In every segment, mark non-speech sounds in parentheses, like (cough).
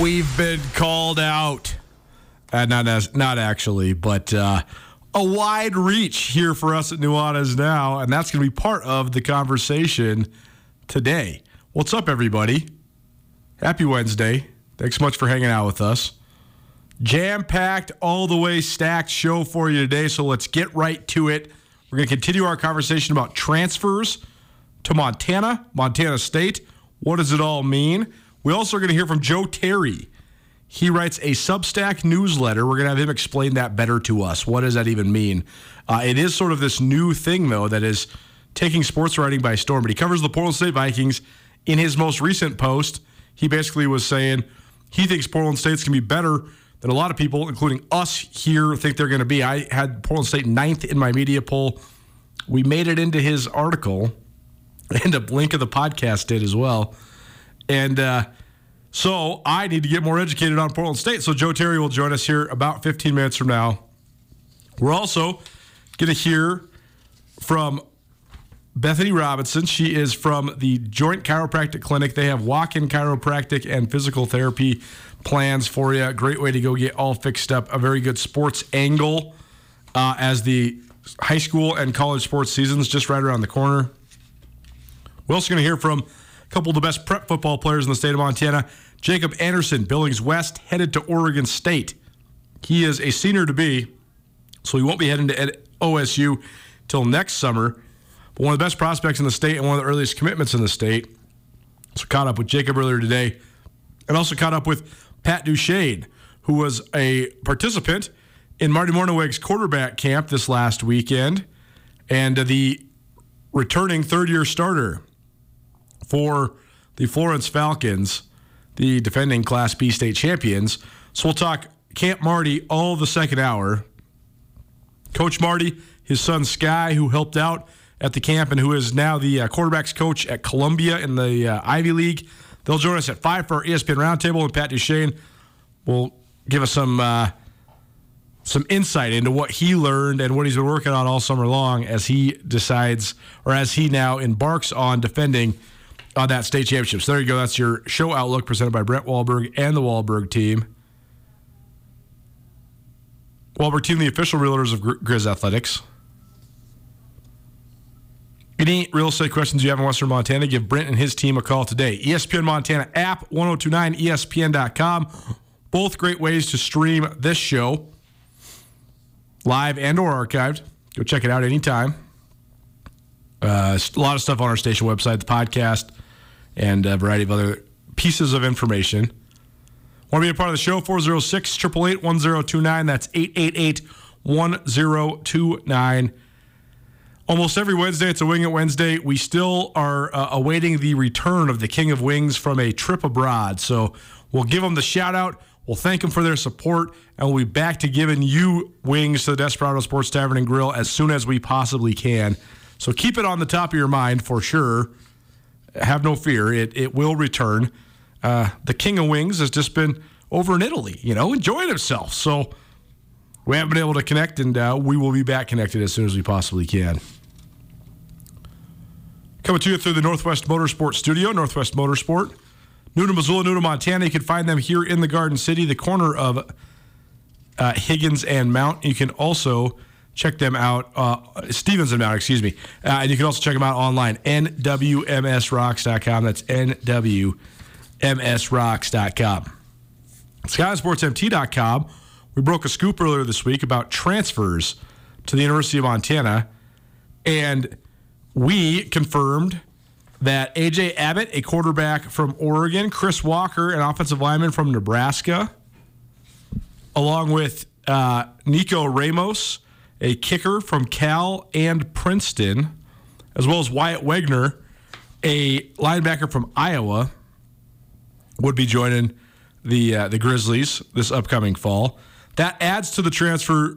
We've been called out. Uh, not as, not actually, but uh, a wide reach here for us at Nuanez now, and that's going to be part of the conversation today. What's up, everybody? Happy Wednesday. Thanks so much for hanging out with us. Jam packed, all the way stacked show for you today, so let's get right to it. We're going to continue our conversation about transfers to Montana, Montana State. What does it all mean? We also are going to hear from Joe Terry. He writes a Substack newsletter. We're going to have him explain that better to us. What does that even mean? Uh, it is sort of this new thing, though, that is taking sports writing by storm. But he covers the Portland State Vikings. In his most recent post, he basically was saying he thinks Portland State's going to be better than a lot of people, including us here, think they're going to be. I had Portland State ninth in my media poll. We made it into his article, (laughs) and a link of the podcast did as well. And uh, so I need to get more educated on Portland State. So Joe Terry will join us here about 15 minutes from now. We're also going to hear from Bethany Robinson. She is from the Joint Chiropractic Clinic. They have walk in chiropractic and physical therapy plans for you. Great way to go get all fixed up. A very good sports angle uh, as the high school and college sports seasons just right around the corner. We're also going to hear from couple of the best prep football players in the state of Montana. Jacob Anderson, Billings West, headed to Oregon State. He is a senior to be, so he won't be heading to OSU till next summer. But one of the best prospects in the state and one of the earliest commitments in the state. So caught up with Jacob earlier today, and also caught up with Pat Duchesne, who was a participant in Marty Mornhinweg's quarterback camp this last weekend, and the returning third-year starter for the Florence Falcons, the defending Class B state champions. So we'll talk Camp Marty all the second hour. Coach Marty, his son Sky, who helped out at the camp and who is now the uh, quarterbacks coach at Columbia in the uh, Ivy League. They'll join us at 5 for our ESPN Roundtable, and Pat Duchesne will give us some uh, some insight into what he learned and what he's been working on all summer long as he decides, or as he now embarks on defending on that state championship. So there you go. That's your show outlook presented by Brent Wahlberg and the Wahlberg team. Wahlberg team, the official realtors of Gri- Grizz Athletics. Any real estate questions you have in Western Montana, give Brent and his team a call today. ESPN Montana app, 1029ESPN.com. Both great ways to stream this show. live and or archived. Go check it out anytime. Uh, a lot of stuff on our station website, the podcast, and a variety of other pieces of information. Want to be a part of the show? 406 888 1029. That's 888 1029. Almost every Wednesday, it's a Wing It Wednesday. We still are uh, awaiting the return of the King of Wings from a trip abroad. So we'll give them the shout out. We'll thank them for their support, and we'll be back to giving you wings to the Desperado Sports Tavern and Grill as soon as we possibly can. So keep it on the top of your mind for sure. Have no fear, it, it will return. Uh, the King of Wings has just been over in Italy, you know, enjoying himself. So we haven't been able to connect, and uh, we will be back connected as soon as we possibly can. Coming to you through the Northwest Motorsport Studio, Northwest Motorsport. Newton, Missoula, Newton, Montana. You can find them here in the Garden City, the corner of uh, Higgins and Mount. You can also check them out, uh, Stevens and Mount, excuse me. Uh, and you can also check them out online, nwmsrocks.com. That's nwmsrocks.com. SkySportsMT.com. We broke a scoop earlier this week about transfers to the University of Montana, and we confirmed that AJ Abbott, a quarterback from Oregon, Chris Walker, an offensive lineman from Nebraska, along with uh, Nico Ramos, a kicker from Cal and Princeton, as well as Wyatt Wegner, a linebacker from Iowa, would be joining the uh, the Grizzlies this upcoming fall. That adds to the transfer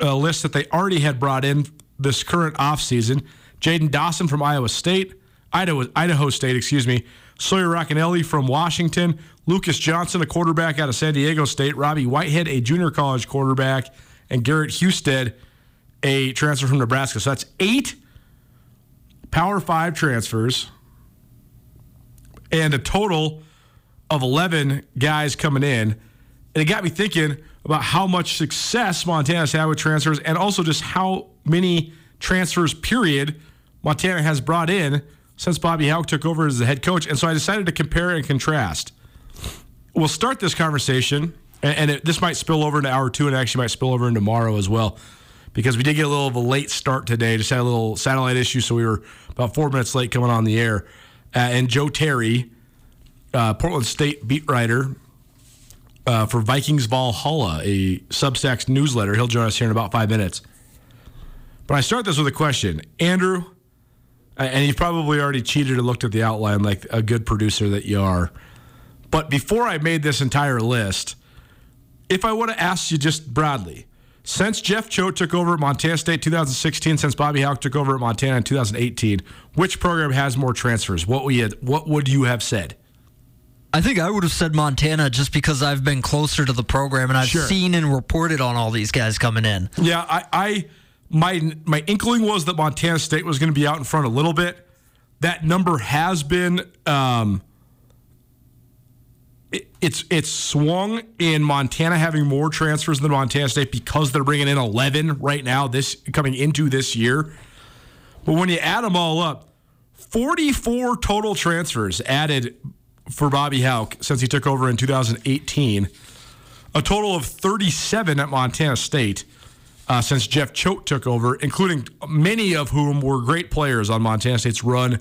uh, list that they already had brought in this current offseason. Jaden Dawson from Iowa State, Idaho, Idaho State, excuse me. Sawyer Racanelli from Washington, Lucas Johnson, a quarterback out of San Diego State, Robbie Whitehead, a junior college quarterback, and Garrett Husted, a transfer from Nebraska. So that's eight Power Five transfers and a total of 11 guys coming in. And it got me thinking about how much success Montana's had with transfers and also just how many transfers, period, Montana has brought in since Bobby Hauck took over as the head coach. And so I decided to compare and contrast. We'll start this conversation, and, and it, this might spill over into hour two and actually might spill over into tomorrow as well, because we did get a little of a late start today. Just had a little satellite issue, so we were about four minutes late coming on the air. Uh, and Joe Terry, uh, Portland State beat writer uh, for Vikings Valhalla, a Substack newsletter. He'll join us here in about five minutes. But I start this with a question. Andrew, and you've probably already cheated and looked at the outline like a good producer that you are. But before I made this entire list, if I would have asked you just broadly, since Jeff Choate took over at Montana State 2016, since Bobby Hauck took over at Montana in 2018, which program has more transfers? What would you, what would you have said? I think I would have said Montana just because I've been closer to the program and I've Sure. seen and reported on all these guys coming in. Yeah, I, I my my inkling was that Montana State was going to be out in front a little bit. That number has been um, it's it's swung in Montana having more transfers than Montana State because they're bringing in 11 right now this coming into this year. But when you add them all up, 44 total transfers added for Bobby Hauck since he took over in 2018. A total of 37 at Montana State uh, since Jeff Choate took over, including many of whom were great players on Montana State's run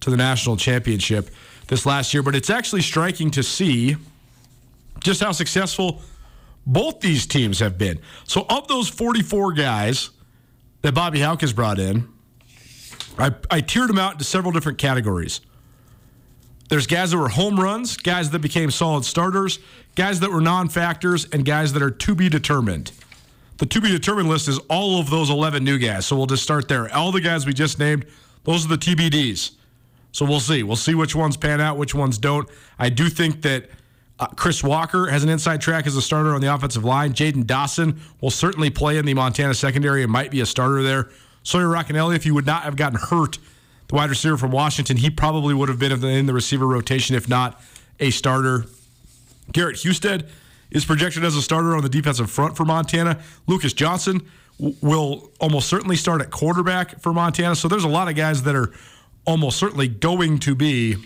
to the national championship this last year. But it's actually striking to see just how successful both these teams have been. So, of those 44 guys that Bobby Hauck has brought in, I, I tiered them out into several different categories. There's guys that were home runs, guys that became solid starters, guys that were non factors, and guys that are to be determined. The to be determined list is all of those 11 new guys. So we'll just start there. All the guys we just named, those are the TBDs. So we'll see. We'll see which ones pan out, which ones don't. I do think that uh, Chris Walker has an inside track as a starter on the offensive line. Jaden Dawson will certainly play in the Montana secondary and might be a starter there. Sawyer Racanelli, if he would not have gotten hurt, the wide receiver from Washington, he probably would have been in the receiver rotation, if not a starter. Garrett Husted is projected as a starter on the defensive front for Montana. Lucas Johnson w- will almost certainly start at quarterback for Montana. So there's a lot of guys that are almost certainly going to be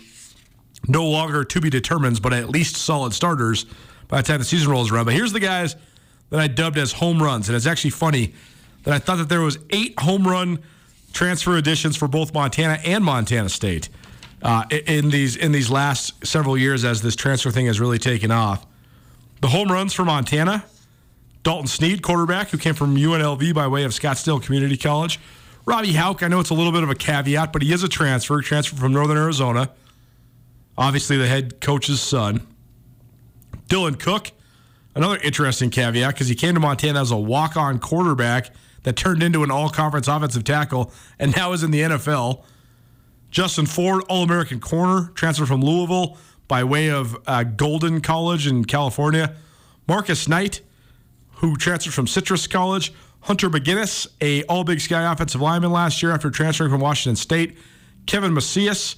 no longer to be determined, but at least solid starters by the time the season rolls around. But here's the guys that I dubbed as home runs. And it's actually funny that I thought that there was eight home run transfer additions for both Montana and Montana State uh, in these in these last several years as this transfer thing has really taken off. The home runs for Montana, Dalton Sneed, quarterback who came from UNLV by way of Scottsdale Community College. Robbie Hauck, I know it's a little bit of a caveat, but he is a transfer, transfer from Northern Arizona. Obviously, the head coach's son. Dylan Cook, another interesting caveat because he came to Montana as a walk on quarterback that turned into an all conference offensive tackle and now is in the NFL. Justin Ford, All American corner, transferred from Louisville by way of uh, Golden College in California. Marcus Knight, who transferred from Citrus College. Hunter McGinnis, a All Big Sky offensive lineman last year after transferring from Washington State. Kevin Macias,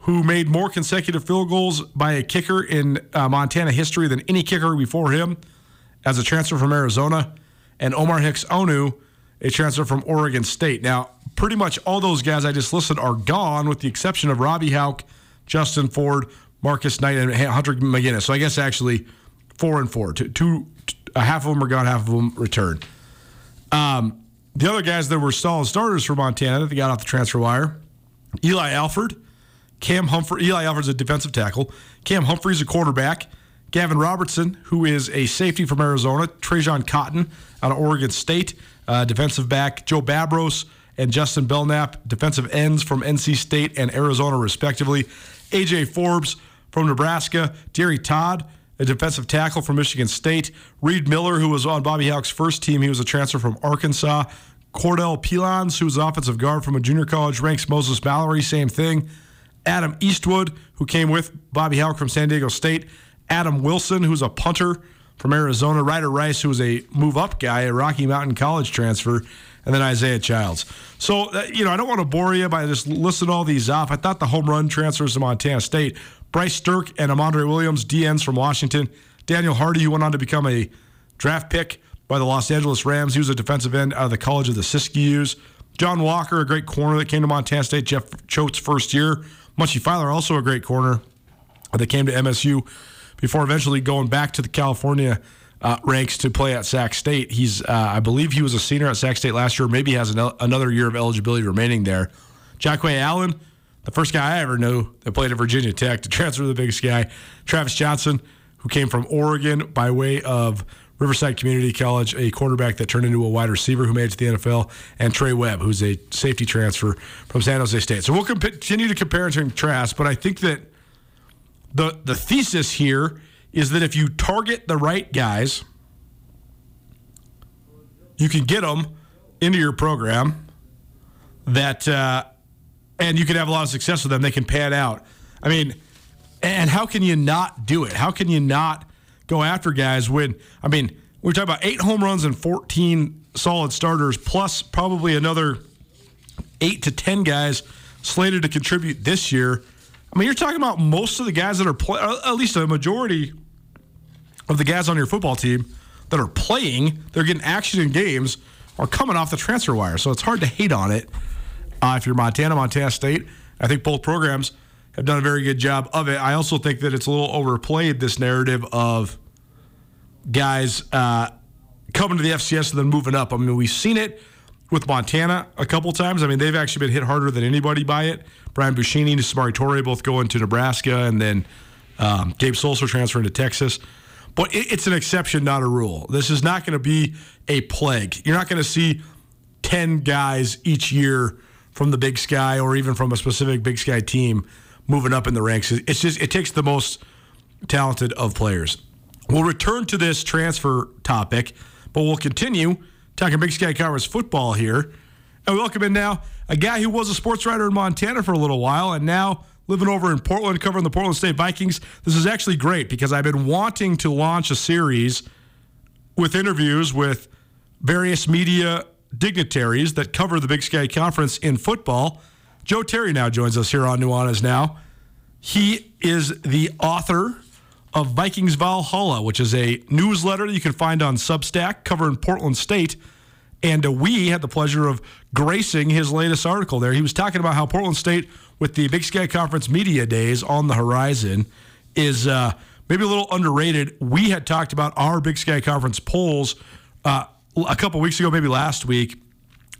who made more consecutive field goals by a kicker in uh, Montana history than any kicker before him as a transfer from Arizona. And Omar Hicks Onu, a transfer from Oregon State. Now, pretty much all those guys I just listed are gone, with the exception of Robbie Hauck, Justin Ford, Marcus Knight, and Hunter McGinnis. So I guess actually four and four. Two, two half of them are gone, half of them returned. Um, the other guys that were solid starters for Montana that got off the transfer wire Eli Alford, Cam Humphrey. Eli Alford's a defensive tackle. Cam Humphrey's a quarterback. Gavin Robertson, who is a safety from Arizona. Trajan Cotton out of Oregon State, uh, defensive back. Joe Babros and Justin Belknap, defensive ends from NC State and Arizona, respectively. AJ Forbes from Nebraska. Jerry Todd, a defensive tackle from Michigan State. Reed Miller, who was on Bobby Hauck's first team, he was a transfer from Arkansas. Cordell Pilons, who was an offensive guard from a junior college ranks. Moses Mallory, same thing. Adam Eastwood, who came with Bobby Hauck from San Diego State. Adam Wilson, who's a punter from Arizona. Ryder Rice, who was a move up guy, a Rocky Mountain College transfer. And then Isaiah Childs. So, uh, you know, I don't want to bore you by just listing all these off. I thought the home run transfers to Montana State Bryce Sterk and Amandre Williams, DNs from Washington. Daniel Hardy, who went on to become a draft pick by the Los Angeles Rams. He was a defensive end out of the College of the Siskiyous. John Walker, a great corner that came to Montana State. Jeff Choate's first year. Munchie Filer, also a great corner that came to MSU before eventually going back to the California uh, ranks to play at Sac State. He's, uh, I believe, he was a senior at Sac State last year. Maybe has an, another year of eligibility remaining there. Jacquay Allen, the first guy I ever knew that played at Virginia Tech to transfer to the Big Sky. Travis Johnson, who came from Oregon by way of Riverside Community College, a quarterback that turned into a wide receiver who made it to the NFL, and Trey Webb, who's a safety transfer from San Jose State. So we'll continue to compare and contrast, but I think that the the thesis here is that if you target the right guys, you can get them into your program. That uh, and you can have a lot of success with them. They can pan out. I mean, and how can you not do it? How can you not go after guys when, I mean, we're talking about eight home runs and 14 solid starters, plus probably another eight to 10 guys slated to contribute this year. I mean, you're talking about most of the guys that are playing, uh, at least a majority of the guys on your football team that are playing, they're getting action in games, are coming off the transfer wire. So it's hard to hate on it. Uh, if you're Montana, Montana State, I think both programs have done a very good job of it. I also think that it's a little overplayed this narrative of guys uh, coming to the FCS and then moving up. I mean, we've seen it with Montana a couple times. I mean, they've actually been hit harder than anybody by it. Brian Buschini and Samori Toure both going to Nebraska, and then um, Gabe Sulser transferring to Texas. But it, it's an exception, not a rule. This is not going to be a plague. You're not going to see 10 guys each year from the Big Sky or even from a specific Big Sky team moving up in the ranks. It's just it takes the most talented of players. We'll return to this transfer topic, but we'll continue talking Big Sky Conference football here. And we welcome in now a guy who was a sports writer in Montana for a little while and now living over in Portland covering the Portland State Vikings. This is actually great because I've been wanting to launch a series with interviews with various media dignitaries that cover the Big Sky Conference in football. Joe Terry now joins us here on Nuanez Now. He is the author of Vikings Valhalla, which is a newsletter that you can find on Substack covering Portland State. And uh, we had the pleasure of gracing his latest article there. He was talking about how Portland State, with the Big Sky Conference media days on the horizon, is uh, maybe a little underrated. We had talked about our Big Sky Conference polls uh, a couple weeks ago, maybe last week,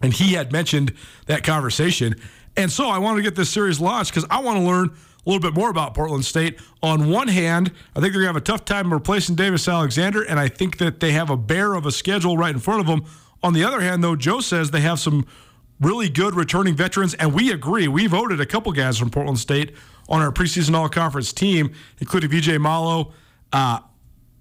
and he had mentioned that conversation. And so I wanted to get this series launched because I want to learn a little bit more about Portland State. On one hand, I think they're going to have a tough time replacing Davis Alexander, and I think that they have a bear of a schedule right in front of them. On the other hand, though, Joe says they have some really good returning veterans, and we agree. We voted a couple guys from Portland State on our preseason all conference team, including VJ Malo, uh,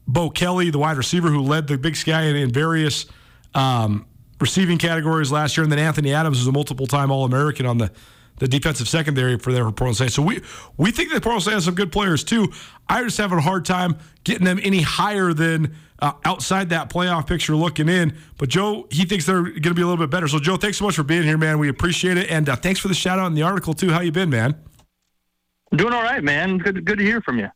Bo Kelly, the wide receiver who led the Big Sky in, in various um, receiving categories last year, and then Anthony Adams, who's a multiple time All American on the the defensive secondary for their Portland State. So we we think that Portland State has some good players too. I just having a hard time getting them any higher than uh, outside that playoff picture looking in. But Joe, he thinks they're going to be a little bit better. So Joe, thanks so much for being here, man. We appreciate it, and uh, thanks for the shout out in the article too. How you been, man? Doing all right, man. Good good to hear from you.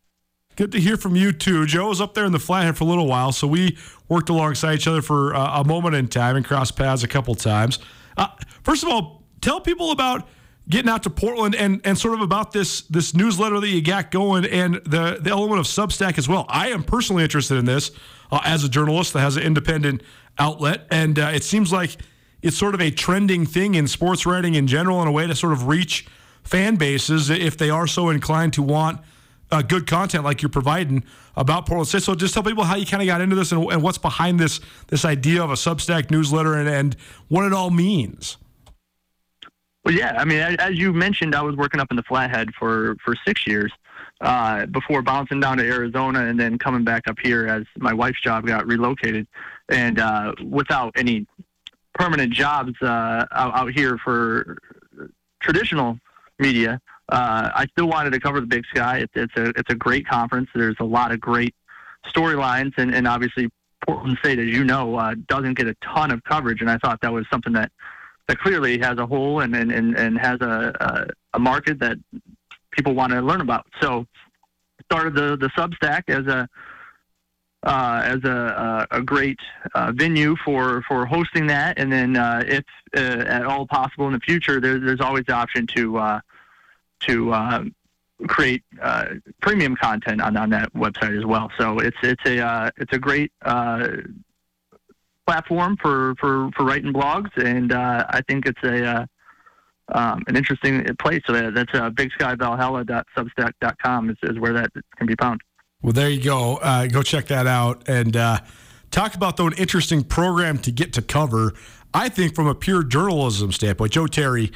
Good to hear from you too. Joe was up there in the flathead for a little while, so we worked alongside each other for uh, a moment in time and crossed paths a couple times. Uh, first of all, tell people about getting out to Portland and and sort of about this this newsletter that you got going and the the element of Substack as well. I am personally interested in this uh, as a journalist that has an independent outlet, and uh, it seems like it's sort of a trending thing in sports writing in general, in a way to sort of reach fan bases if they are so inclined to want uh, good content like you're providing about Portland State. So just tell people how you kind of got into this and, and, what's behind this this idea of a Substack newsletter and, and what it all means. Well, yeah, I mean, as you mentioned, I was working up in the Flathead for for six years uh, before bouncing down to Arizona and then coming back up here as my wife's job got relocated, and uh, without any permanent jobs uh, out, out here for traditional media. Uh, I still wanted to cover the Big Sky. It's, it's a it's a great conference. There's a lot of great storylines, and, and obviously Portland State, as you know, uh, doesn't get a ton of coverage. And I thought that was something that that clearly has a hole and and, and, and has a, a a market that people want to learn about. So started the the Substack as a uh, as a, a, a great uh, venue for, for hosting that. And then, uh, if uh, at all possible in the future, there, there's always the option to uh, to uh, create premium content on, on that website as well. So it's it's a it's a great platform for, for, for writing blogs, and I think it's a um, an interesting place. So that's uh, bigskyvalhalla.substack.com is, is where that can be found. Well, there you go. Uh, go check that out and uh, talk about though an interesting program to get to cover. I think from a pure journalism standpoint, Joe Terry,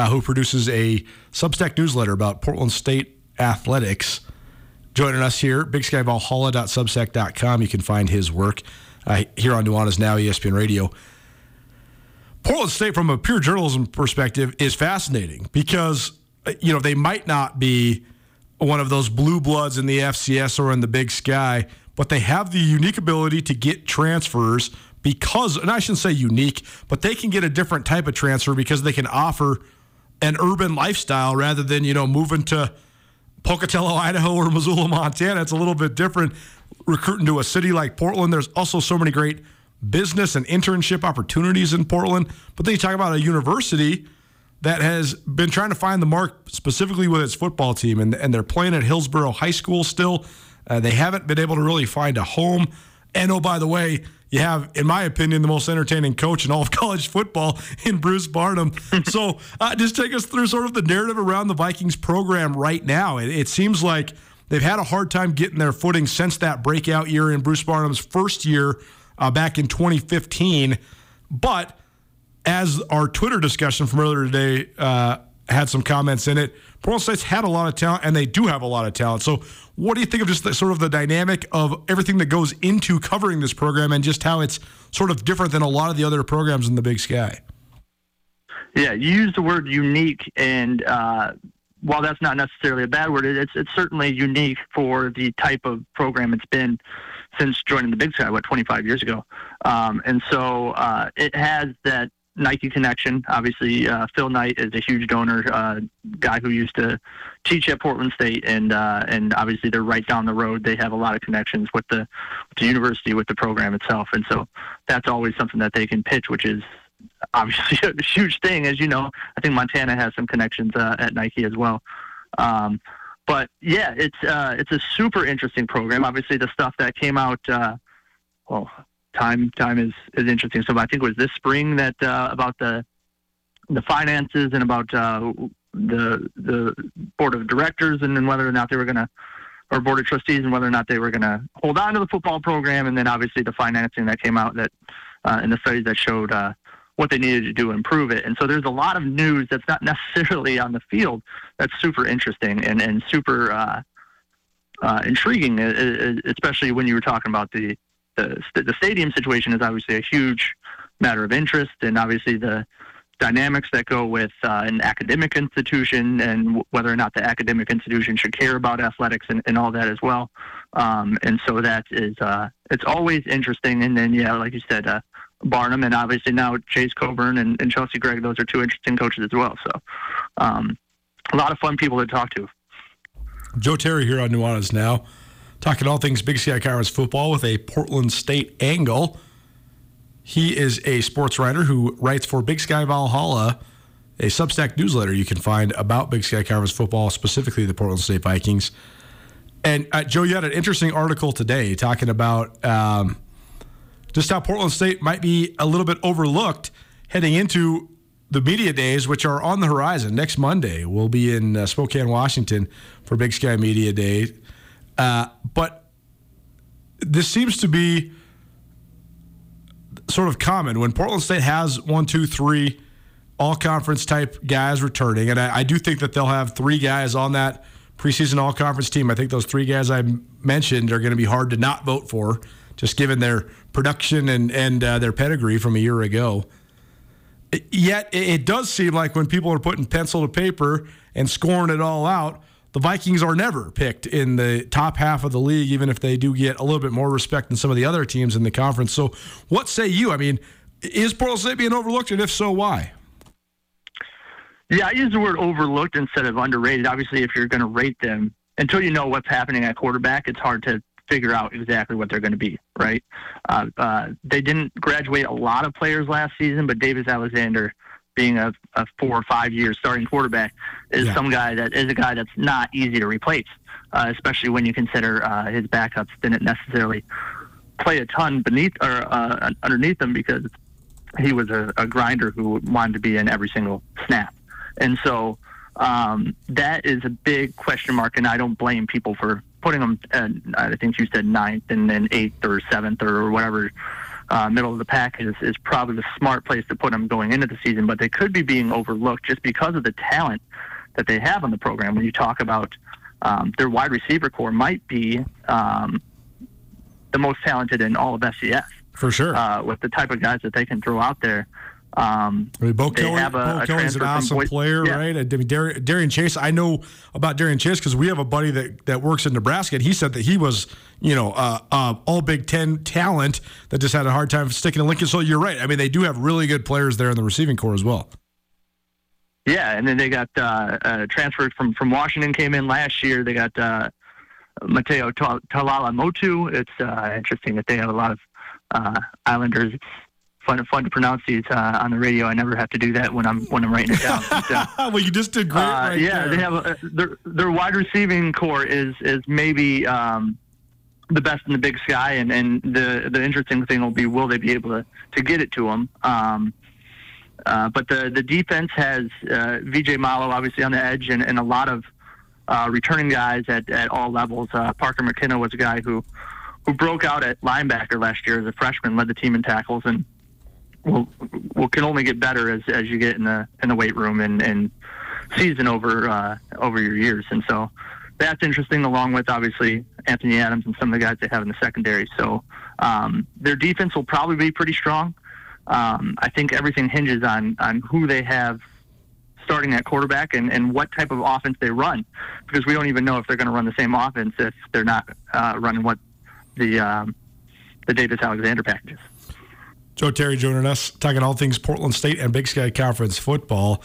uh, who produces a Substack newsletter about Portland State athletics, joining us here. BigSkyValhalla.substack.com. You can find his work uh, here on Nuanez Now, ESPN Radio. Portland State, from a pure journalism perspective, is fascinating because uh, you know they might not be one of those blue bloods in the FCS or in the Big Sky, but they have the unique ability to get transfers because, and I shouldn't say unique, but they can get a different type of transfer because they can offer an urban lifestyle rather than, you know, moving to Pocatello, Idaho or Missoula, Montana. It's a little bit different recruiting to a city like Portland. There's also so many great business and internship opportunities in Portland. But then you talk about a university that has been trying to find the mark specifically with its football team, and, and they're playing at Hillsboro High School still. Uh, they haven't been able to really find a home. And oh, by the way, you have, in my opinion, the most entertaining coach in all of (laughs) college football in Bruce Barnum. (laughs) so uh, just take us through sort of the narrative around the Vikings program right now. It, it seems like they've had a hard time getting their footing since that breakout year in Bruce Barnum's first year uh, back in 2015. But as our Twitter discussion from earlier today uh, had some comments in it, Portland State's had a lot of talent, and they do have a lot of talent. So, what do you think of just the, sort of the dynamic of everything that goes into covering this program, and just how it's sort of different than a lot of the other programs in the Big Sky? Yeah, you use the word unique, and uh, while that's not necessarily a bad word, it's it's certainly unique for the type of program it's been since joining the Big Sky, what 25 years ago, um, and so uh, it has that Nike connection. Obviously, uh, Phil Knight is a huge donor, uh, guy who used to teach at Portland State, and uh, and obviously they're right down the road. They have a lot of connections with the, with the university, with the program itself, and so that's always something that they can pitch, which is obviously (laughs) a huge thing. As you know, I think Montana has some connections uh, at Nike as well. Um, but yeah, it's uh, it's a super interesting program. Obviously, the stuff that came out, uh, well, time time is is interesting. So I think it was this spring that uh, about the the finances and about uh, the the board of directors and then whether or not they were going to or board of trustees and whether or not they were going to hold on to the football program and then obviously the financing that came out that uh, in the studies that showed uh, what they needed to do to improve it. And so there's a lot of news that's not (laughs) necessarily on the field that's super interesting and and super uh, uh, intriguing, especially when you were talking about the the the stadium situation is obviously a huge matter of interest, and obviously the dynamics that go with uh, an academic institution and w- whether or not the academic institution should care about athletics and, and all that as well. Um, and so that is uh, it's always interesting. And then yeah, like you said, uh, Barnum and obviously now Jase Coburn and, and Chelsey Gregg, those are two interesting coaches as well. So um, a lot of fun people to talk to. Joe Terry here on Nuanez now, talking all things Big Sky Conference football with a Portland State angle. He is a sports writer who writes for Big Sky Valhalla, a Substack newsletter you can find about Big Sky Conference football, specifically the Portland State Vikings. And uh, Joe, you had an interesting article today talking about um, just how Portland State might be a little bit overlooked heading into the media days, which are on the horizon. Next Monday, we'll be in uh, Spokane, Washington for Big Sky Media Day. Uh, but this seems to be sort of common when Portland State has one, two, three all conference type guys returning. And I, I, do think that they'll have three guys on that preseason all conference team. I think those three guys I mentioned are going to be hard to not vote for, just given their production and, and uh, their pedigree from a year ago. Yet it does seem like when people are putting pencil to paper and scoring it all out, the Vikings are never picked in the top half of the league, even if they do get a little bit more respect than some of the other teams in the conference. So, what say you? I mean, is Portland State being overlooked, and if so, why? Yeah, I use the word overlooked instead of underrated. Obviously, if you're going to rate them, until you know what's happening at quarterback, it's hard to figure out exactly what they're going to be, right? Uh, uh, they didn't graduate a lot of players last season, but Davis Alexander – being a, a four or five year starting quarterback is yeah. some guy that is a guy that's not easy to replace, uh, especially when you consider uh, his backups didn't necessarily play a ton beneath or uh, underneath him because he was a, a grinder who wanted to be in every single snap, and so um, that is a big question mark. And I don't blame people for putting him. Uh, I think you said ninth and then eighth or seventh or whatever uh, middle of the pack is, is probably the smart place to put them going into the season, but they could be being overlooked just because of the talent that they have on the program. When you talk about um, their wide receiver core, might be um, the most talented in all of FCS. For sure. Uh, with the type of guys that they can throw out there. Um, I mean, Bo, Kelly, a, Bo a Kelly's an awesome Boy- player, yeah. right? I mean, Dar- Darian Chase. I know about Darian Chase because we have a buddy that, that works in Nebraska, and he said that he was, you know, uh, uh, all Big Ten talent that just had a hard time sticking to Lincoln. So you're right. I mean, they do have really good players there in the receiving core as well. Yeah, and then they got uh, uh, transferred from from Washington. Came in last year. They got uh, Mataio Talalemotu. It's uh, interesting that they have a lot of uh, Islanders fun fun to pronounce these uh, on the radio. I never have to do that when I'm when I'm writing it down. (laughs) But, uh, well, you just did great. Uh, right yeah, there. they have a, their their wide receiving core is is maybe um, the best in the Big Sky, and, and the the interesting thing will be will they be able to to get it to them. Um, uh, but the the defense has uh, VJ Malo obviously on the edge, and, and a lot of uh, returning guys at, at all levels. Parker McKenna was a guy who who broke out at linebacker last year as a freshman, led the team in tackles, and will will can only get better as as you get in the in the weight room and and season over uh, over your years. And so that's interesting, along with obviously Anthony Adams and some of the guys they have in the secondary. So um, their defense will probably be pretty strong. Um, I think everything hinges on on who they have starting at quarterback and, and what type of offense they run, because we don't even know if they're going to run the same offense if they're not uh, running what the um, the Davis Alexander packages. Joe Terry joining us, talking all things Portland State and Big Sky Conference football.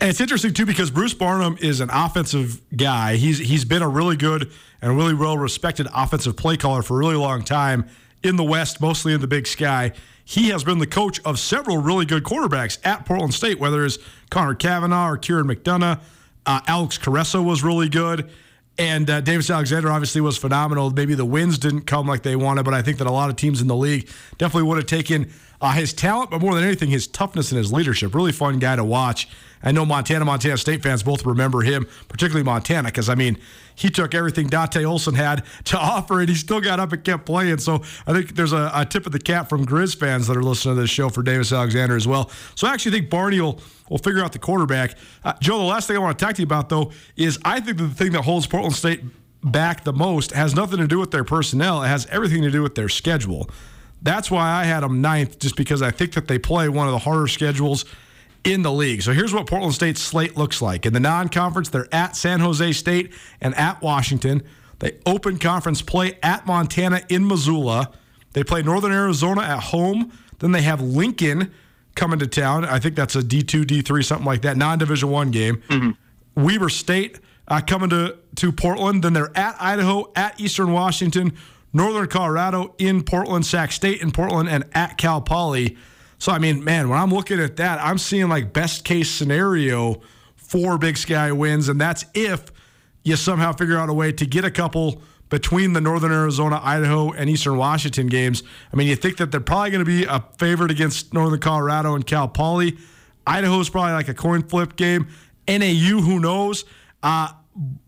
And it's interesting too because Bruce Barnum is an offensive guy. He's he's been a really good and really well respected offensive play caller for a really long time in the West, mostly in the Big Sky. He has been the coach of several really good quarterbacks at Portland State, whether it's Connor Kavanaugh or Kieran McDonough. Uh, Alex Kuresa was really good. and uh, Davis Alexander obviously was phenomenal. Maybe the wins didn't come like they wanted, but I think that a lot of teams in the league definitely would have taken uh, his talent, but more than anything, his toughness and his leadership. Really fun guy to watch. I know Montana, Montana State fans both remember him, particularly Montana, because I mean, he took everything Dante Olson had (laughs) to offer, and he still got up and kept playing. So I think there's a, a tip of the cap from Grizz fans that are listening to this show for Davis Alexander as well. So I actually think Barney will will figure out the quarterback. Uh, Joe, the last thing I want to talk to you about though is I think the thing that holds Portland State back the most has nothing to do with their personnel. It has everything to do with their schedule. That's why I had them ninth, just because I think that they play one of the harder schedules in the league. So here's what Portland State's slate looks like. In the non conference, they're at San Jose State and at Washington. They open conference play at Montana in Missoula. They play Northern Arizona at home. Then they have Lincoln coming to town. I think that's a D2, D3, something like that, non Division One game. Mm-hmm. Weber State uh, coming to, to Portland. Then they're at Idaho, at Eastern Washington, Northern Colorado in Portland, Sac State in Portland, and at Cal Poly. So, I mean, man, when I'm looking at that, I'm seeing like best case scenario for Big Sky wins. And that's if you somehow figure out a way to get a couple between the Northern Arizona, Idaho, and Eastern Washington games. I mean, you think that they're probably going to be a favorite against Northern Colorado and Cal Poly. Idaho's probably like a coin flip game. NAU, who knows? Uh,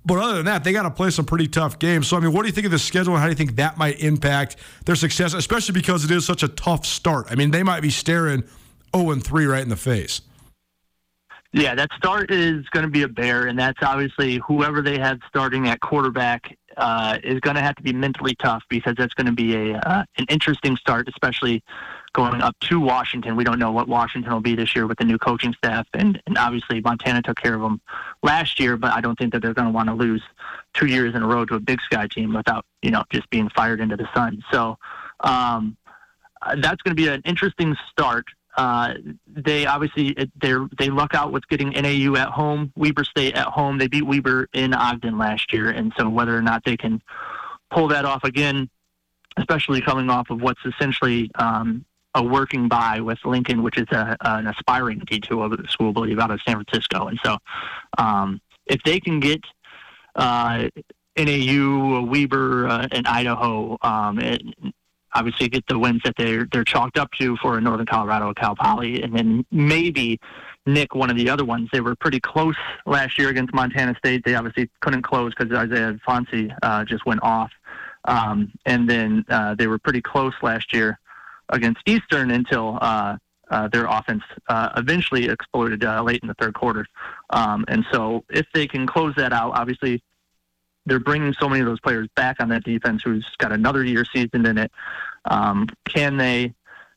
but other than that, they got to play some pretty tough games. So, I mean, what do you think of the schedule and how do you think that might impact their success, especially because it is such a tough start? I mean, they might be staring 0 and 3 right in the face. Yeah, that start is going to be a bear, and that's obviously whoever they have starting at quarterback uh, is going to have to be mentally tough because that's going to be a uh, an interesting start, especially going up to Washington. We don't know what Washington will be this year with the new coaching staff, and, and obviously Montana took care of them last year, but I don't think that they're going to want to lose two years in a row to a Big Sky team without you know just being fired into the sun. So um, that's going to be an interesting start. Uh, they obviously they they luck out with getting NAU at home, Weber State at home. They beat Weber in Ogden last year, and so whether or not they can pull that off again, especially coming off of what's essentially um, a working by with Lincoln, which is a, an aspiring D2 school, believe, out of San Francisco. And so, um, if they can get uh, NAU, Weber, uh, and Idaho, um, it, obviously get the wins that they're they're chalked up to for Northern Colorado, Cal Poly, and then maybe nick one of the other ones. They were pretty close last year against Montana State. They obviously couldn't close because Isaiah Ifanse uh, just went off, um, and then uh, they were pretty close last year against Eastern until uh, uh, their offense uh, eventually exploded late in the third quarter. Um, and so, if they can close that out, obviously they're bringing so many of those players back on that defense who's got another year seasoned in it. Um, can they?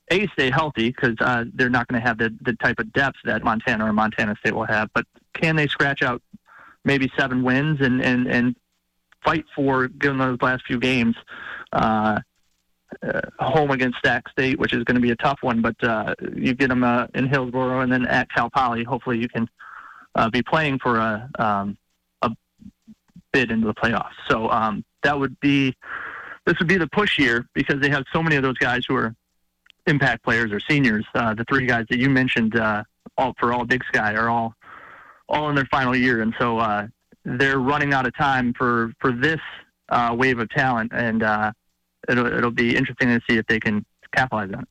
A stay healthy because uh, they're not going to have the, the type of depth that Montana or Montana State will have. But can they scratch out maybe seven wins and and and fight for given those last few games? Uh, uh, home against Sac State, which is going to be a tough one. But uh, you get them uh, in Hillsboro and then at Cal Poly. Hopefully, you can uh, be playing for a um, a bid into the playoffs. So um, that would be this would be the push year because they have so many of those guys who are impact players or seniors. Uh, the three guys that you mentioned, uh, all for all Big Sky, are all all in their final year, and so uh, they're running out of time for for this uh, wave of talent and. Uh, it'll it'll be interesting to see if they can capitalize on it.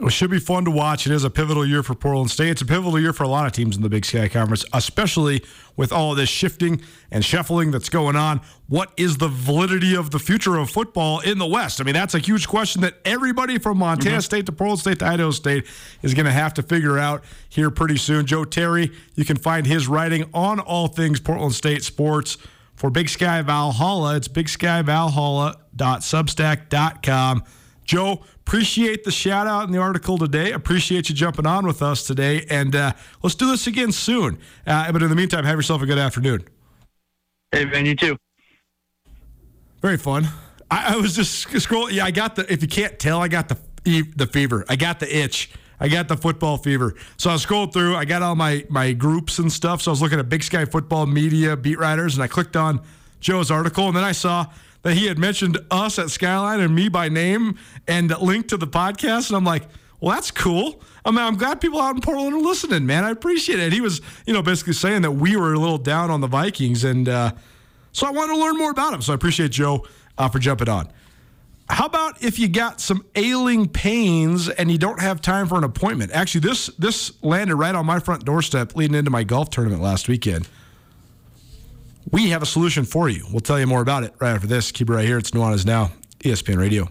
It should be fun to watch. It is a pivotal year for Portland State. It's a pivotal year for a lot of teams in the Big Sky Conference, especially with all of this shifting and shuffling that's going on. What is the validity of the future of football in the West? I mean, that's a huge question that everybody from Montana mm-hmm. State to Portland State to Idaho State is going to have to figure out here pretty soon. Joe Terry, you can find his writing on all things Portland State sports for Big Sky Valhalla. It's bigskyvalhalla.substack.com. Joe, appreciate the shout out in the article today. Appreciate you jumping on with us today. And uh, let's do this again soon. Uh, but in the meantime, have yourself a good afternoon. Hey, man, you too. Very fun. I, I was just scrolling. Yeah, I got the, if you can't tell, I got the, the fever. I got the itch. I got the football fever. So I scrolled through. I got all my my groups and stuff. So I was looking at Big Sky football media beat writers, and I clicked on Joe's article, and then I saw that he had mentioned us at Skyline and me by name and linked to the podcast, and I'm like, well, that's cool. I'm, I'm glad people out in Portland are listening, man. I appreciate it. He was, you know, basically saying that we were a little down on the Vikings, and uh, so I wanted to learn more about him. So I appreciate Joe uh, for jumping on. How about if you got some ailing pains and you don't have time for an appointment? Actually, this this landed right on my front doorstep leading into my golf tournament last weekend. We have a solution for you. We'll tell you more about it right after this. Keep it right here. It's Nuanez Now, ESPN Radio.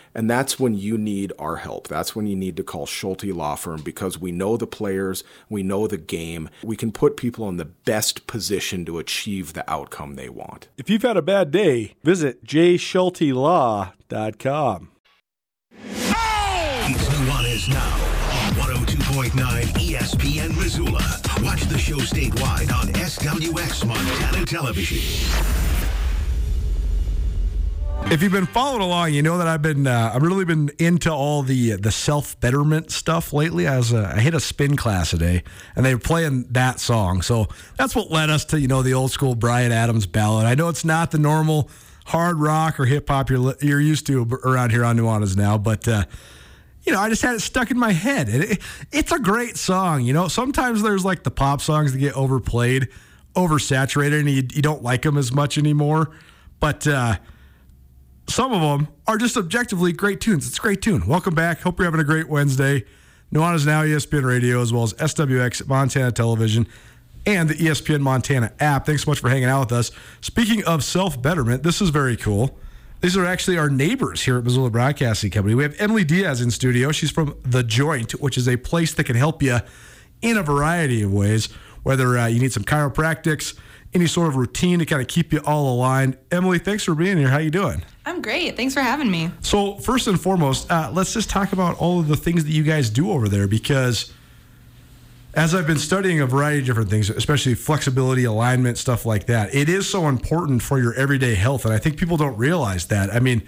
and that's when you need our help. That's when you need to call Schulte Law Firm because we know the players, we know the game. We can put people in the best position to achieve the outcome they want. If you've had a bad day, visit jschultelaw.com. It's Nuanez now on 102.9 ESPN Missoula. Watch the show statewide on SWX Montana Television. If you've been following along, you know that I've been uh, I've really been into all the the self betterment stuff lately. I uh, I hit a spin class today, and they were playing that song, so that's what led us to you know the old school Bryan Adams ballad. I know it's not the normal hard rock or hip hop you're you're used to around here on Nuanez now, but. Uh, you know, I just had it stuck in my head. It, it, it's a great song. You know, sometimes there's like the pop songs that get overplayed, oversaturated, and you, you don't like them as much anymore. But uh, some of them are just objectively great tunes. It's a great tune. Welcome back. Hope you're having a great Wednesday. Nuanez Now ESPN Radio, as well as SWX Montana Television and the ESPN Montana app. Thanks so much for hanging out with us. Speaking of self betterment, this is very cool. These are actually our neighbors here at Missoula Broadcasting Company. We have Emily Diaz in studio. She's from The Joint, which is a place that can help you in a variety of ways, whether uh, you need some chiropractics, any sort of routine to kind of keep you all aligned. Emily, thanks for being here. How you doing? I'm great. Thanks for having me. So first and foremost, uh, let's just talk about all of the things that you guys do over there because as I've been studying a variety of different things, especially flexibility, alignment, stuff like that, it is so important for your everyday health. And I think people don't realize that. I mean,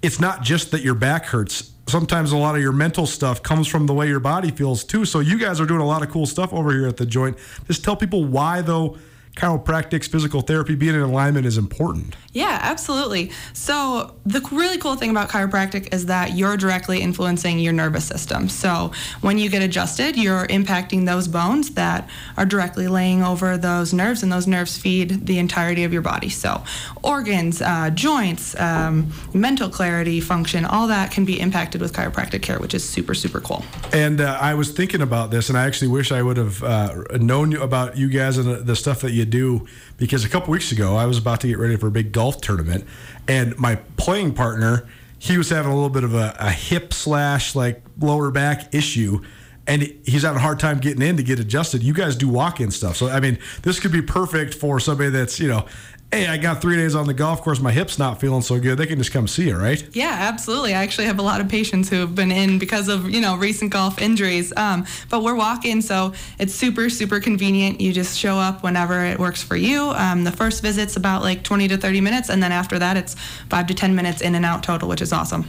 it's not just that your back hurts. Sometimes a lot of your mental stuff comes from the way your body feels too. So you guys are doing a lot of cool stuff over here at the joint. Just tell people why though chiropractics, physical therapy, being in alignment is important. Yeah, absolutely. So, the really cool thing about chiropractic is that you're directly influencing your nervous system. So, when you get adjusted, you're impacting those bones that are directly laying over those nerves, and those nerves feed the entirety of your body. So, organs, uh, joints, um, mental clarity, function, all that can be impacted with chiropractic care, which is super, super cool. And uh, I was thinking about this, and I actually wish I would have uh, known about you guys and the stuff that you you do because a couple weeks ago I was about to get ready for a big golf tournament, and my playing partner he was having a little bit of a, a hip slash like lower back issue. And he's having a hard time getting in to get adjusted. You guys do walk-in stuff, so I mean, this could be perfect for somebody that's you know hey, I got three days on the golf course, my hip's not feeling so good, they can just come see you, right? Yeah, absolutely. I actually have a lot of patients who have been in because of, you know, recent golf injuries. Um, but we're walking, so it's super, super convenient. You just show up whenever it works for you. Um, the first visit's about like 20 to 30 minutes, and then after that, it's five to 10 minutes in and out total, which is awesome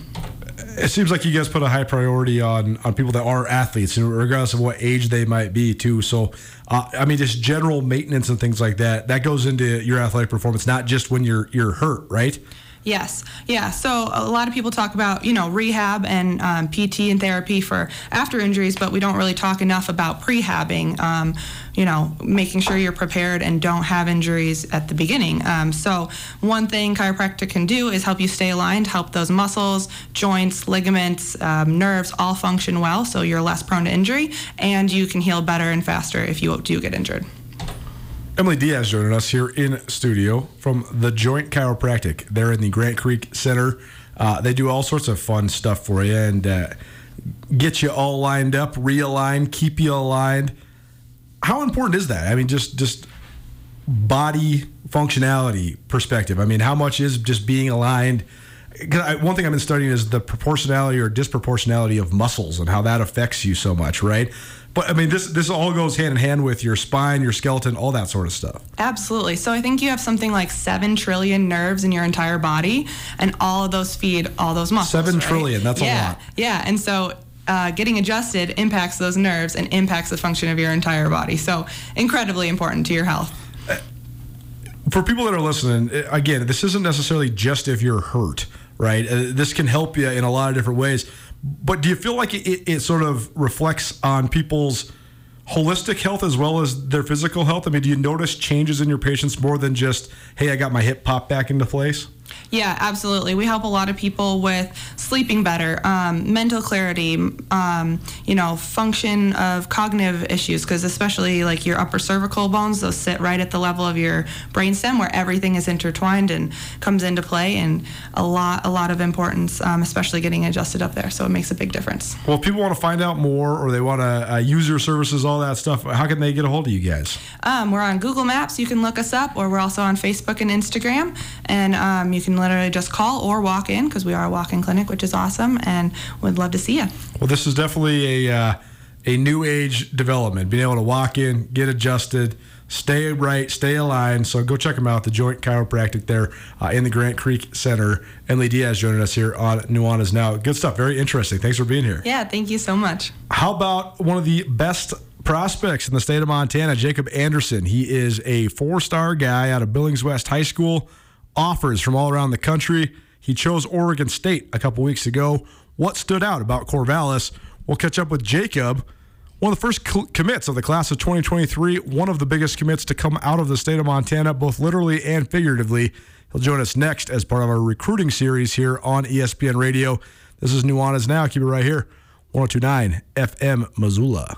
it seems like you guys put a high priority on on people that are athletes, regardless of what age they might be, too. So, uh, I mean, just general maintenance and things like that that goes into your athletic performance, not just when you're you're hurt, right? Yes, yeah. So a lot of people talk about you know rehab and um, PT and therapy for after injuries, but we don't really talk enough about prehabbing. Um, you know, making sure you're prepared and don't have injuries at the beginning. Um, so one thing chiropractic can do is help you stay aligned, help those muscles, joints, ligaments, um, nerves all function well, so you're less prone to injury, and you can heal better and faster if you do get injured. Emily Diaz joining us here in studio from the Joint Chiropractic. They're in the Grant Creek Center. Uh, they do all sorts of fun stuff for you and uh, get you all lined up, realigned, keep you aligned. How important is that? I mean, just just body functionality perspective. I mean, how much is just being aligned? I, one thing I've been studying is the proportionality or disproportionality of muscles and how that affects you so much, right? But I mean, this this all goes hand in hand with your spine, your skeleton, all that sort of stuff. Absolutely. So I think you have something like seven trillion nerves in your entire body, and all of those feed all those muscles. Seven right? trillion. That's yeah, a lot. Yeah, and so. Uh, getting adjusted impacts those nerves and impacts the function of your entire body. So, incredibly important to your health. For people that are listening, eh, again, this isn't necessarily just if you're hurt, right? Uh, this can help you in a lot of different ways. But do you feel like it, it sort of reflects on people's holistic health as well as their physical health? I mean, do you notice changes in your patients more than just, hey, I got my hip popped back into place? Yeah, absolutely. We help a lot of people with sleeping better, um, mental clarity, um, you know, function of cognitive issues, because especially like your upper cervical bones, those sit right at the level of your brainstem where everything is intertwined and comes into play, and a lot, a lot of importance, um, especially getting adjusted up there. So it makes a big difference. Well, if people want to find out more or they want to uh, use your services, all that stuff, how can they get a hold of you guys? Um, we're on Google Maps. You can look us up, or we're also on Facebook and Instagram, and um, you can literally just call or walk in because we are a walk-in clinic, which is awesome, and would love to see you. Well, this is definitely a uh, a new age development. Being able to walk in, get adjusted, stay right, stay aligned. So go check them out. The Joint Chiropractic there uh, in the Grant Creek Center. Emily Diaz joining us here on Nuanez Now. Good stuff. Very interesting. Thanks for being here. Yeah, thank you so much. How about one of the best prospects in the state of Montana, Jacob Anderson? He is a four star guy out of Billings West High School offers from all around the country. He chose Oregon State a couple weeks ago. What stood out about Corvallis? We'll catch up with Jacob, one of the first commits of the class of 2023, one of the biggest commits to come out of the state of Montana, both literally and figuratively. He'll join us next as part of our recruiting series here on ESPN Radio. This is Nuanez Now. Keep it right here. 1029 FM Missoula.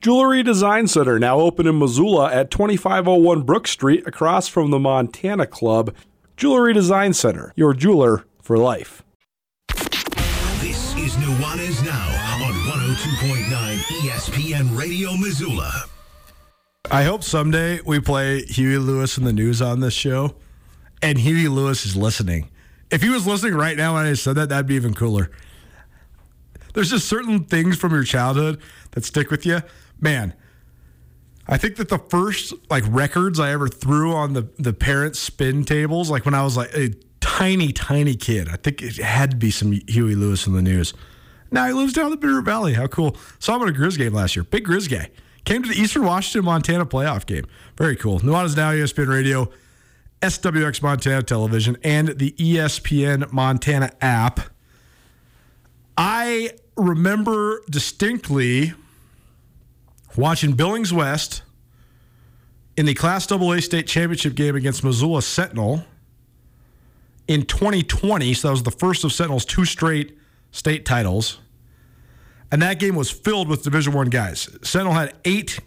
Jewelry Design Center now open in Missoula at 2501 Brook Street across from the Montana Club. Jewelry Design Center, your jeweler for life. This is Nuanez Now on 102.9 ESPN Radio Missoula. I hope someday we play Huey Lewis in the news on this show, and Huey Lewis is listening. If he was listening right now when I said that, that'd be even cooler. There's just certain things from your childhood that stick with you. Man, I think that the first like records I ever threw on the the parent spin tables, like when I was like a tiny, tiny kid, I think it had to be some Huey Lewis in the news. Now he lives down the Beaver Valley. How cool! Saw him at a Grizz game last year. Big Grizz guy. Came to the Eastern Washington Montana playoff game. Very cool. Nuanez Now ESPN Radio, SWX Montana Television, and the ESPN Montana app. I remember distinctly watching Billings West in the Class AA state championship game against Missoula Sentinel in 2020. So that was the first of Sentinel's two straight state titles. And that game was filled with Division One guys. Sentinel had eight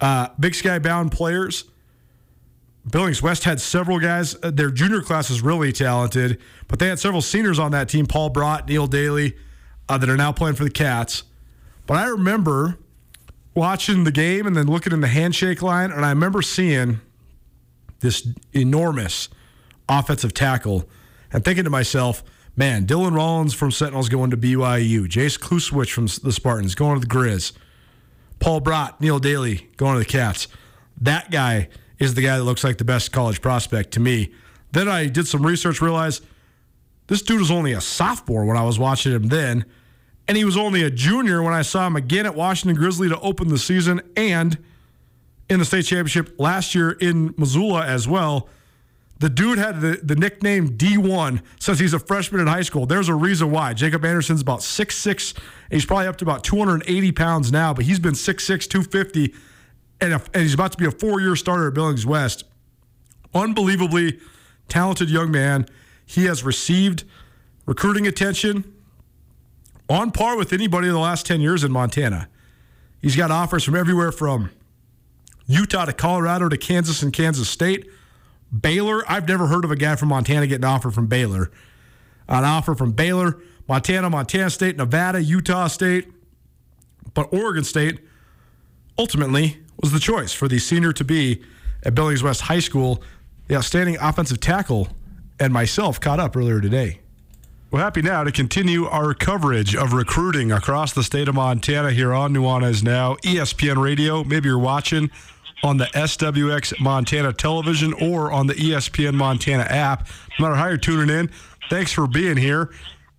uh, Big Sky bound players. Billings West had several guys. Uh, their junior class is really talented, but they had several seniors on that team Paul Brott, Neil Daly, uh, that are now playing for the Cats. But I remember watching the game and then looking in the handshake line, and I remember seeing this enormous offensive tackle and thinking to myself, man, Dylan Rollins from Sentinels going to BYU, Jace Kluswich from the Spartans going to the Grizz, Paul Brott, Neil Daly going to the Cats. That guy is the guy that looks like the best college prospect to me. Then I did some research, realized this dude was only a sophomore when I was watching him then, and he was only a junior when I saw him again at Washington Grizzly to open the season and in the state championship last year in Missoula as well. The dude had the, the nickname D1 since he's a freshman in high school. There's a reason why. Jacob Anderson's about 6'6, and he's probably up to about 280 pounds now, but he's been 6'6, 250, and, a, and he's about to be a four year starter at Billings West. Unbelievably talented young man. He has received recruiting attention on par with anybody in the last 10 years in Montana. He's got offers from everywhere from Utah to Colorado to Kansas and Kansas State. Baylor, I've never heard of a guy from Montana getting an offer from Baylor. An offer from Baylor, Montana, Montana State, Nevada, Utah State. But Oregon State ultimately was the choice for the senior to be at Billings West High School. The outstanding offensive tackle and myself caught up earlier today. We're happy now to continue our coverage of recruiting across the state of Montana here on Nuanez Now, ESPN Radio. Maybe you're watching on the SWX Montana television or on the ESPN Montana app. No matter how you're tuning in, thanks for being here.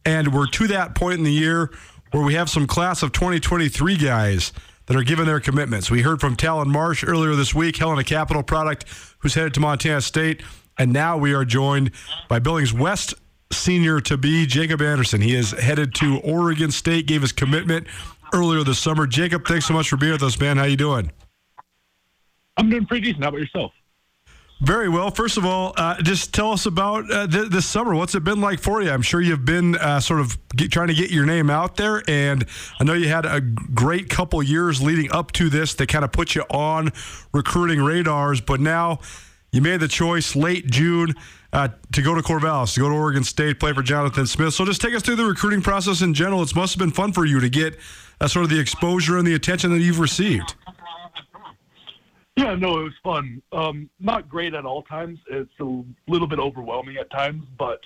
And we're to that point in the year where we have some class of 2023 guys that are giving their commitments. We heard from Talon Marsh earlier this week, Helena Capital Product, who's headed to Montana State. And now we are joined by Billings West senior to be, Jacob Anderson. He is headed to Oregon State, gave his commitment earlier this summer. Jacob, thanks so much for being with us, man. How you doing? I'm doing pretty decent. How about yourself? Very well. First of all, uh, just tell us about uh, th- this summer. What's it been like for you? I'm sure you've been uh, sort of get, trying to get your name out there, and I know you had a great couple years leading up to this that kind of put you on recruiting radars. But now you made the choice late June uh, to go to Corvallis, to go to Oregon State, play for Jonathan Smith. So just take us through the recruiting process in general. It must have been fun for you to get uh, sort of the exposure and the attention that you've received. Yeah, no, it was fun. Um, not great at all times. It's a little bit overwhelming at times, but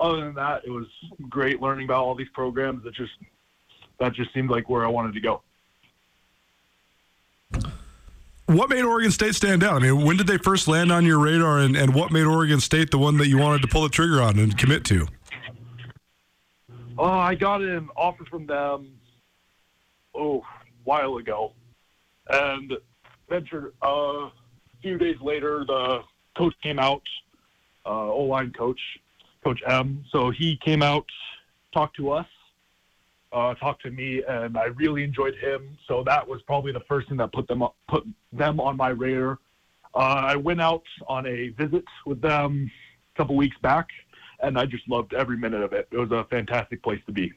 other than that, it was great learning about all these programs. That just that just seemed like where I wanted to go. What made Oregon State stand out? I mean, when did they first land on your radar, and, and what made Oregon State the one that you wanted to pull the trigger on and commit to? Oh, I got an offer from them, oh, a while ago, and ventured uh, a few days later, the coach came out, uh, O-line coach, Coach M. So he came out, talked to us, uh, talked to me, and I really enjoyed him. So that was probably the first thing that put them up, put them on my radar. Uh, I went out on a visit with them a couple weeks back, and I just loved every minute of it. It was a fantastic place to be.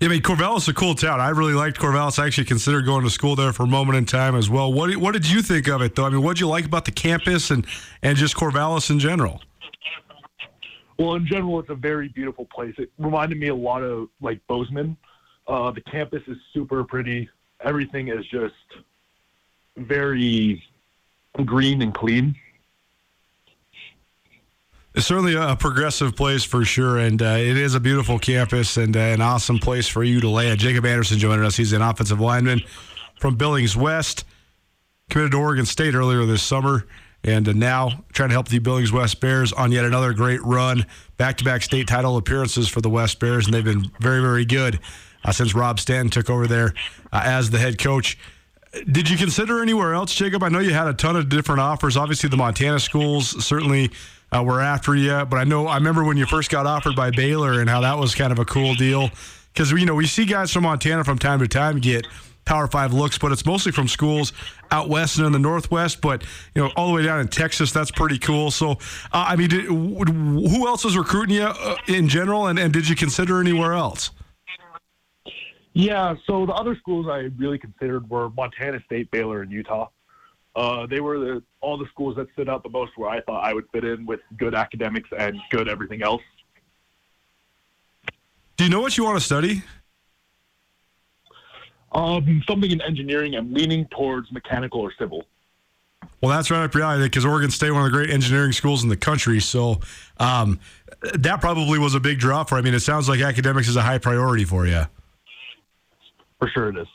Yeah, I mean, Corvallis is a cool town. I really liked Corvallis. I actually considered going to school there for a moment in time as well. What what did you think of it, though? I mean, what did you like about the campus and, and just Corvallis in general? Well, in general, it's a very beautiful place. It reminded me a lot of like Bozeman. Uh, the campus is super pretty. Everything is just very green and clean. It's certainly a progressive place for sure, and uh, it is a beautiful campus and uh, an awesome place for you to land. Jacob Anderson joining us. He's an offensive lineman from Billings West, committed to Oregon State earlier this summer, and uh, now trying to help the Billings West Bears on yet another great run. Back to back state title appearances for the West Bears, and they've been very, very good uh, since Rob Stanton took over there uh, as the head coach. Did you consider anywhere else, Jacob? I know you had a ton of different offers. Obviously, the Montana schools certainly uh, were after you, but I know I remember when you first got offered by Baylor and how that was kind of a cool deal because you know we see guys from Montana from time to time get Power Five looks, but it's mostly from schools out west and in the Northwest. But you know, all the way down in Texas, that's pretty cool. So, uh, I mean, did, who else was recruiting you uh, in general, and, and did you consider anywhere else? Yeah, so the other schools I really considered were Montana State, Baylor, and Utah. Uh, they were the, all the schools that stood out the most where I thought I would fit in with good academics and good everything else. Do you know what you want to study? Um, something in engineering. I'm leaning towards mechanical or civil. Well, that's right up your alley because Oregon State, one of the great engineering schools in the country. So um, that probably was a big draw for. I mean, it sounds like academics is a high priority for you. For sure, it is.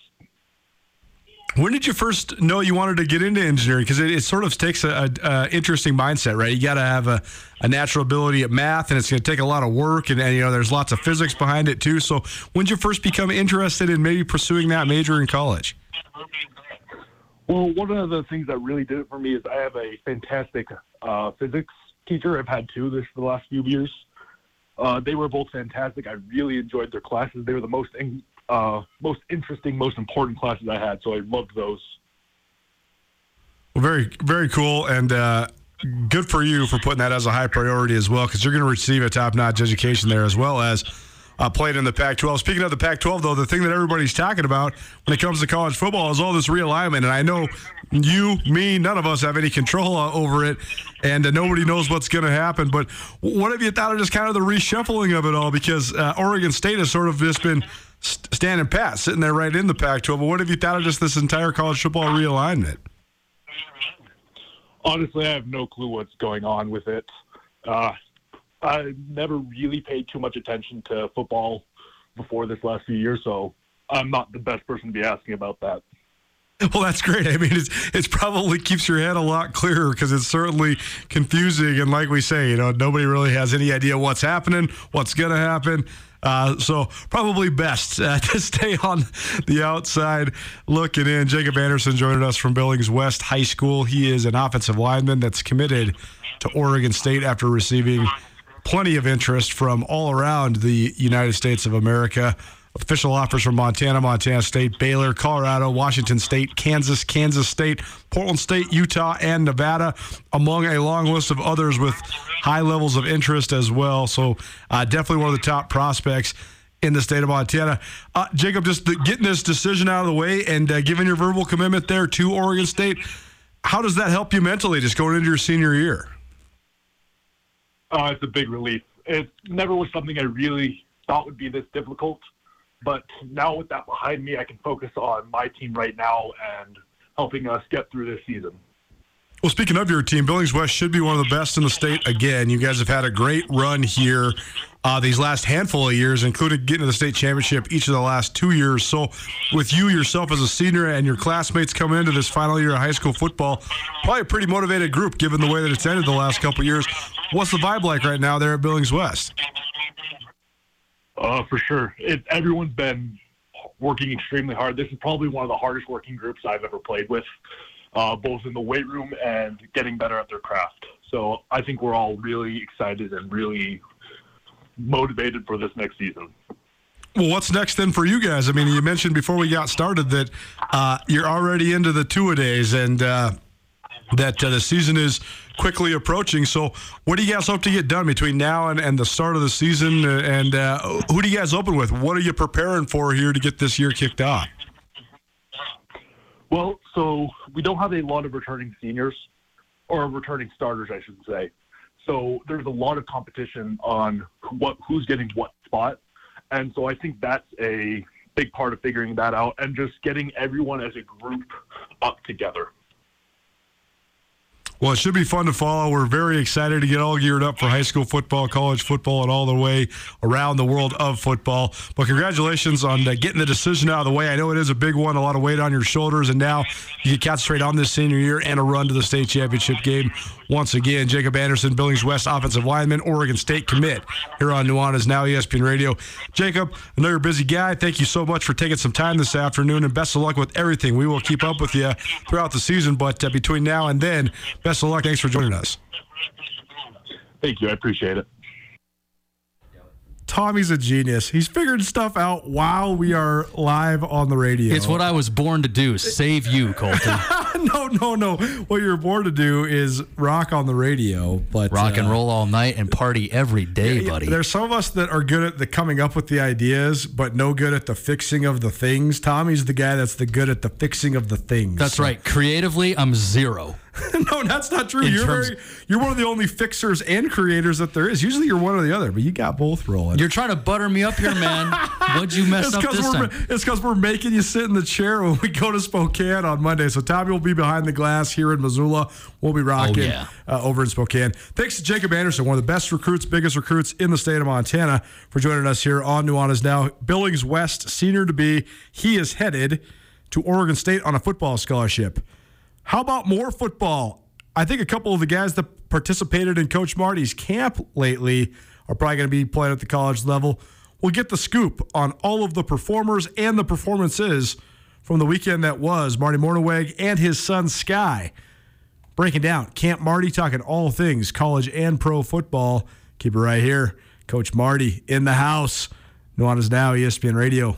When did you first know you wanted to get into engineering? Because it, it, sort of takes a, a, a interesting mindset, right? You got to have a, a, natural ability at math, and it's going to take a lot of work, and, and, you know there's lots of physics behind it too. So when did you first become interested in maybe pursuing that major in college? Well, one of the things that really did it for me is I have a fantastic uh, physics teacher. I've had two this for the last few years. Uh, they were both fantastic. I really enjoyed their classes. They were the most in, uh, most interesting, most important classes I had, so I loved those. Well, very, very cool, and uh, good for you for putting that as a high priority as well, because you're going to receive a top-notch education there as well as uh, played in the Pac-12. Speaking of the Pac-12, though, the thing that everybody's talking about when it comes to college football is all this realignment, and I know you, me, none of us have any control over it, and uh, nobody knows what's going to happen. But what have you thought of just kind of the reshuffling of it all? Because uh, Oregon State has sort of just been standing pat, sitting there right in the Pac-12. But what have you thought of just this entire college football realignment? Honestly, I have no clue what's going on with it. Uh, I never really paid too much attention to football before this last few years, so I'm not the best person to be asking about that. (laughs) Well, that's great. I mean, it's it's probably keeps your head a lot clearer because it's certainly confusing. And like we say, you know, nobody really has any idea what's happening, what's going to happen. Uh, so probably best uh, (laughs) to stay on the outside looking in. Jacob Anderson joining us from Billings West High School. He is an offensive lineman that's committed to Oregon State after receiving plenty of interest from all around the United States of America. Official offers from Montana, Montana State, Baylor, Colorado, Washington State, Kansas, Kansas State, Portland State, Utah, and Nevada, among a long list of others with high levels of interest as well. So, uh, definitely one of the top prospects in the state of Montana. Uh, Jacob, just the, getting this decision out of the way and uh, giving your verbal commitment there to Oregon State, how does that help you mentally just going into your senior year? Uh, it's a big relief. It never was something I really thought would be this difficult. But now with that behind me, I can focus on my team right now and helping us get through this season. Well, speaking of your team, Billings West should be one of the best in the state again. You guys have had a great run here uh, these last handful of years, including getting to the state championship each of the last two years. So, with you yourself as a senior and your classmates coming into this final year of high school football, probably a pretty motivated group given the way that it's ended the last couple years. What's the vibe like right now there at Billings West? Uh, for sure. It, everyone's been working extremely hard. This is probably one of the hardest working groups I've ever played with, uh, both in the weight room and getting better at their craft. So I think we're all really excited and really motivated for this next season. Well, what's next then for you guys? I mean, you mentioned before we got started that uh, you're already into the two a days and uh, that uh, the season is quickly approaching. So, what do you guys hope to get done between now and, and the start of the season? And uh, who do you guys open with? What are you preparing for here to get this year kicked off? Well, so we don't have a lot of returning seniors or returning starters, I should say. So there's a lot of competition on what who's getting what spot, and so I think that's a big part of figuring that out and just getting everyone as a group up together. Well, it should be fun to follow. We're very excited to get all geared up for high school football, college football, and all the way around the world of football. But congratulations on uh, getting the decision out of the way. I know it is a big one, a lot of weight on your shoulders, and now you can concentrate on this senior year and a run to the state championship game once again. Jacob Anderson, Billings West offensive lineman, Oregon State commit here on Nuanez Now ESPN Radio. Jacob, I know you're a busy guy. Thank you so much for taking some time this afternoon, and best of luck with everything. We will keep up with you throughout the season, but uh, between now and then, best of luck. Thanks for joining us. Thank you. I appreciate it. Tommy's a genius. He's figured stuff out while we are live on the radio. It's what I was born to do. Save you, Colter. (laughs) (laughs) no, no, no. What you're born to do is rock on the radio, but rock and uh, roll all night and party every day, yeah, buddy. There's some of us that are good at the coming up with the ideas, but no good at the fixing of the things. Tommy's the guy that's the good at the fixing of the things. That's right. Creatively, I'm zero. (laughs) no, that's not true. In You're very, you're one of the only fixers and creators that there is. Usually, you're one or the other, but you got both rolling. You're trying to butter me up here, man. What'd you mess it's up this time? It's because we're making you sit in the chair when we go to Spokane on Monday. So Tommy will be behind the glass here in Missoula. We'll be rocking yeah. uh, over in Spokane. Thanks to Jacob Anderson, one of the best recruits, biggest recruits in the state of Montana, for joining us here on Nuanez Now. Billings West, senior to be, he is headed to Oregon State on a football scholarship. How about more football? I think a couple of the guys that participated in Coach Marty's camp lately are probably going to be playing at the college level. We'll get the scoop on all of the performers and the performances from the weekend that was Marty Mornhinweg and his son Sky breaking down Camp Marty, talking all things college and pro football. Keep it right here. Coach Marty in the house. Nuanez Now, ESPN Radio.